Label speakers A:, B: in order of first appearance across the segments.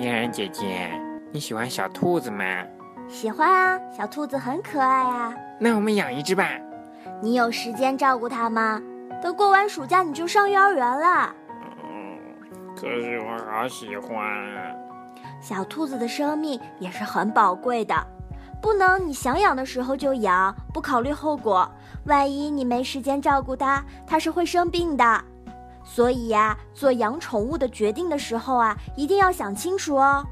A: 嫣然姐姐，你喜欢小兔子吗？
B: 喜欢啊，小兔子很可爱啊。
A: 那我们养一只吧。
B: 你有时间照顾它吗？等过完暑假你就上幼儿园了。
A: 嗯，可是我好喜欢。
B: 小兔子的生命也是很宝贵的，不能你想养的时候就养，不考虑后果。万一你没时间照顾它，它是会生病的。所以呀，做养宠物的决定的时候啊，一定要想清楚哦。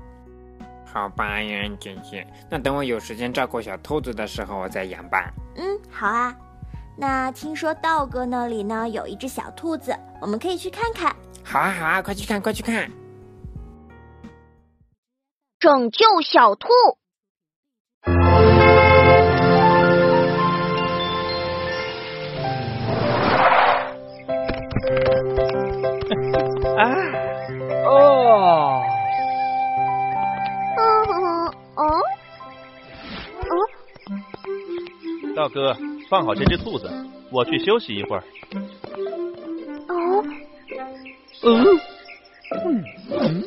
A: 好吧，安然姐姐，那等我有时间照顾小兔子的时候，我再养吧。
B: 嗯，好啊。那听说道哥那里呢有一只小兔子，我们可以去看看。
A: 好啊，好啊，快去看，快去看！
C: 拯救小兔。
D: 啊！哦。
C: 哦哦
D: 哦。道哥，放好这只兔子，我去休息一会儿。
C: 哦。
D: 嗯。嗯。嗯。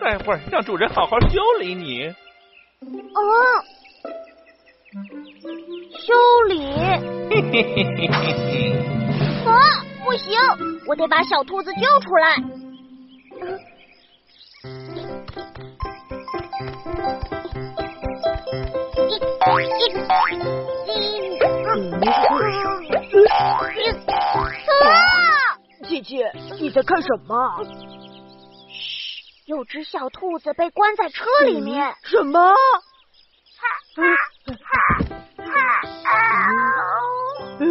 D: 待会儿让主人好好修理你。
C: 哦。修理。啊！不行，我得把小兔子救出来。
E: 姐姐，你在看什么？
C: 嘘，有只小兔子被关在车里面。
E: 什么？嗯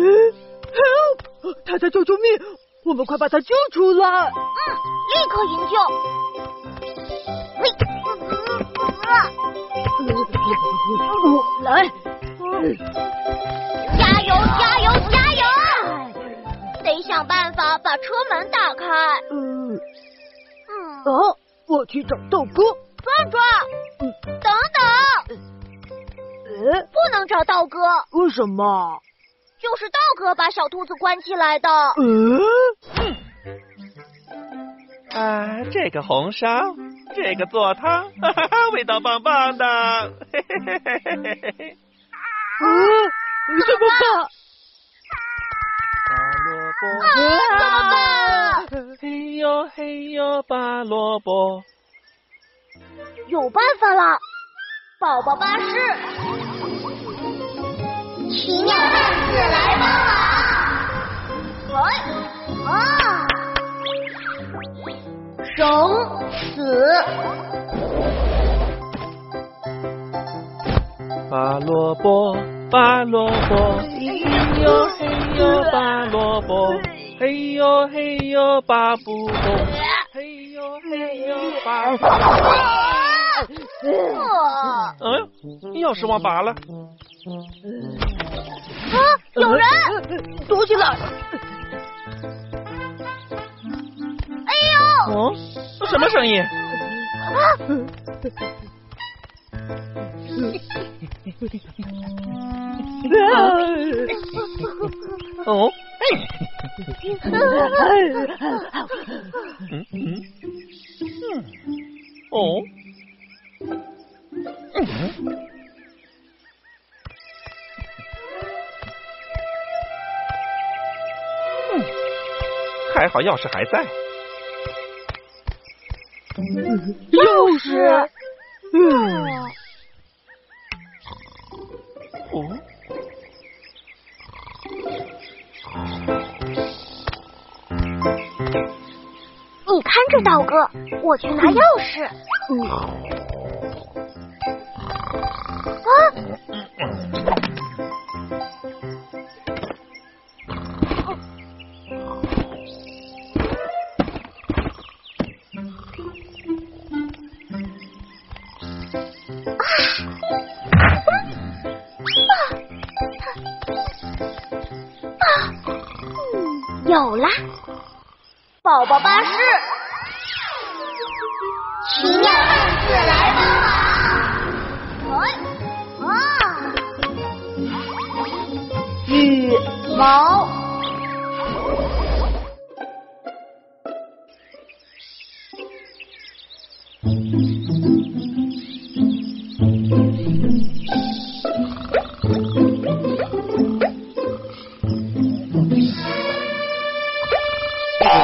E: ，help！他在求救命，我们快把他救出来。
C: 嗯，立刻营救。
E: 来。
C: 加油！加油！加油！得想办法把车门打开。
E: 嗯。嗯。哦，我去找豆哥。
C: 壮壮，嗯等。不能找道哥。
E: 为什么？
C: 就是道哥把小兔子关起来的。
E: 嗯。
D: 啊，这个红烧，这个做汤，哈哈哈，味道棒棒的。嘿嘿嘿嘿嘿嘿嘿。
E: 啊，怎么办？
C: 啊，怎么办？
D: 嘿呦嘿呦，拔萝卜。
C: 有办法了，宝宝巴士，奇妙汉字来帮忙。哎啊，绳死。
D: 拔萝卜，拔萝卜，嘿呦嘿呦，拔萝卜，嘿呦嘿呦，拔不动，嘿呦嘿呦，拔不动。嗯，钥匙忘拔了。
C: 啊，有人！
E: 躲起来！
C: 哎呦！
D: 哦，什么声音？
C: 啊！
D: 哦，嗯嗯嗯，哦，还好钥匙还在，
E: 钥匙，
C: 嗯。
D: 哦，
C: 你看着道哥，我去拿钥匙。嗯！有啦，宝宝巴士，奇妙汉子来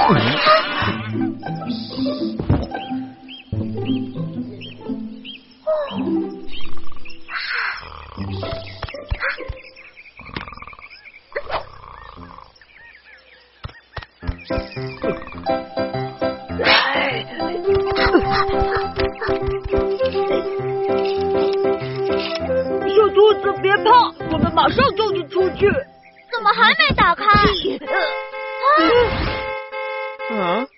E: 小兔子别怕，我们马上救你出去。
C: 怎么还没打开？
D: 嗯，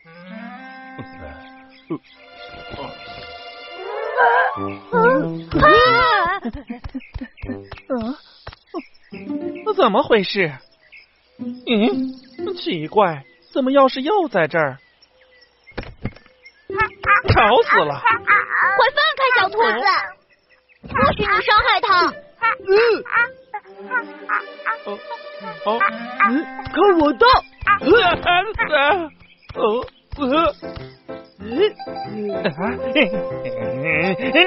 D: 嗯，怎么回事？嗯，奇怪，怎么钥匙又在这儿？吵死了！
C: 快放开小兔子！不许你伤害它！
D: 哦哦，
E: 嗯，看我的！
D: 哦，呃，
E: 嗯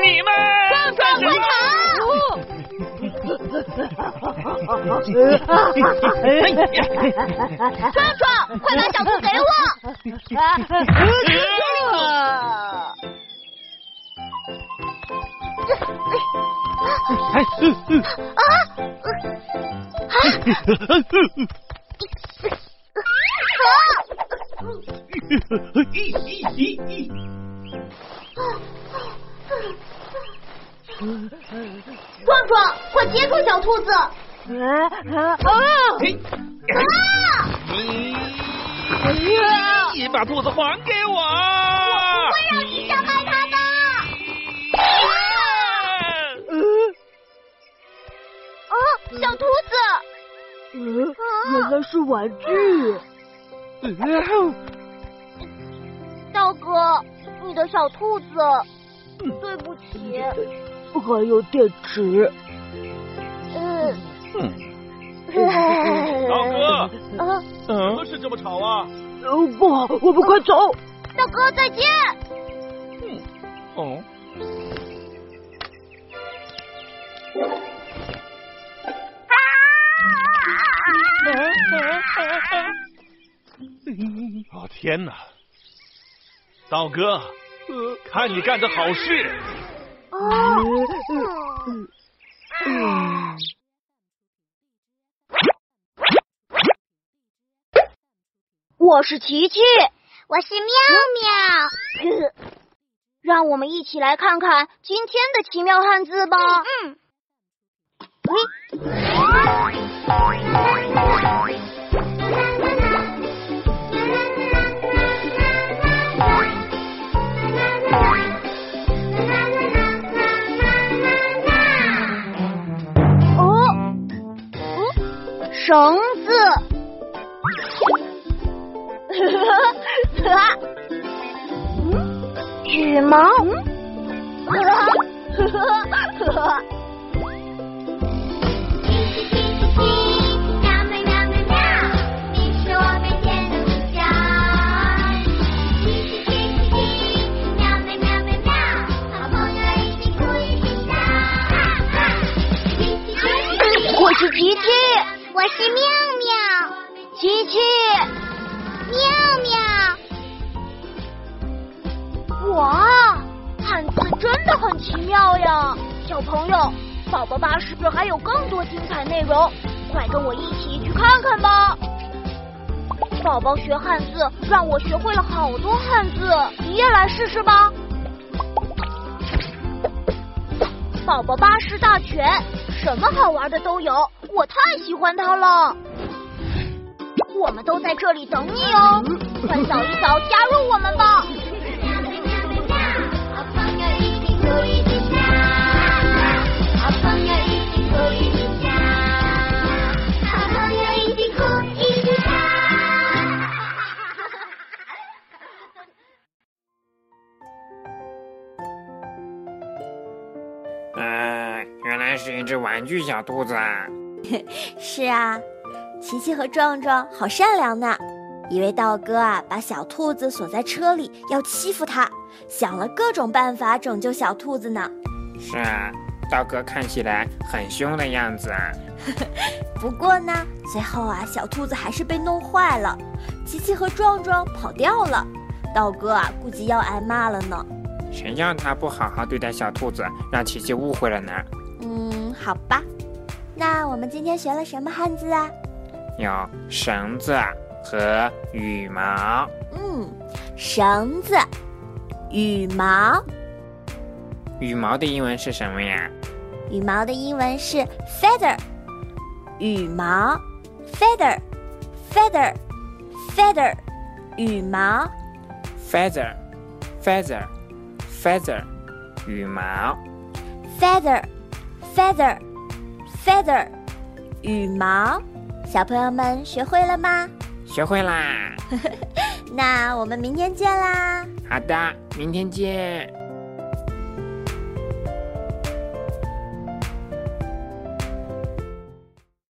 D: 你们
C: 壮快跑！壮壮，快把小兔给我！
D: 哎，
C: 壮壮，快接住小兔子！
E: 啊！啊！啊！
D: 你把兔子还给我！
C: 我不会让你伤害它的！啊，小兔子！
E: 嗯，原来是玩具。
C: 道哥，你的小兔子，对不起。
E: 还有电池。
C: 嗯。
D: 道哥，
C: 啊，
D: 怎么是这么吵啊？
E: 哦，不好，我们快走。
C: 大哥再见。
D: 嗯哦，啊天哪！道哥，看你干的好事！
C: 我是琪琪，
F: 我是妙妙。
C: 让我们一起来看看今天的奇妙汉字吧。
F: 嗯，
C: 哦，绳子。羽毛。真的很奇妙呀！小朋友，宝宝巴士还有更多精彩内容，快跟我一起去看看吧！宝宝学汉字，让我学会了好多汉字，你也来试试吧！宝宝巴士大全，什么好玩的都有，我太喜欢它了。我们都在这里等你哦，快扫一扫，加入我们吧！
A: 是一只玩具小兔子啊！
B: 是啊，琪琪和壮壮好善良呢。以为道哥啊把小兔子锁在车里要欺负它，想了各种办法拯救小兔子呢。
A: 是啊，道哥看起来很凶的样子啊。
B: 不过呢，最后啊，小兔子还是被弄坏了。琪琪和壮壮跑掉了。道哥啊，估计要挨骂了呢。
A: 谁让他不好好对待小兔子，让琪琪误会了呢？
B: 嗯，好吧。那我们今天学了什么汉字啊？
A: 有绳子和羽毛。
B: 嗯，绳子、羽毛。
A: 羽毛的英文是什么呀？
B: 羽毛的英文是 feather。羽毛，feather，feather，feather，羽毛。
A: feather，feather，feather，羽毛。
B: feather，feather，feather，羽毛。小朋友们学会了吗？
A: 学会啦。
B: 那我们明天见啦！
A: 好的，明天见。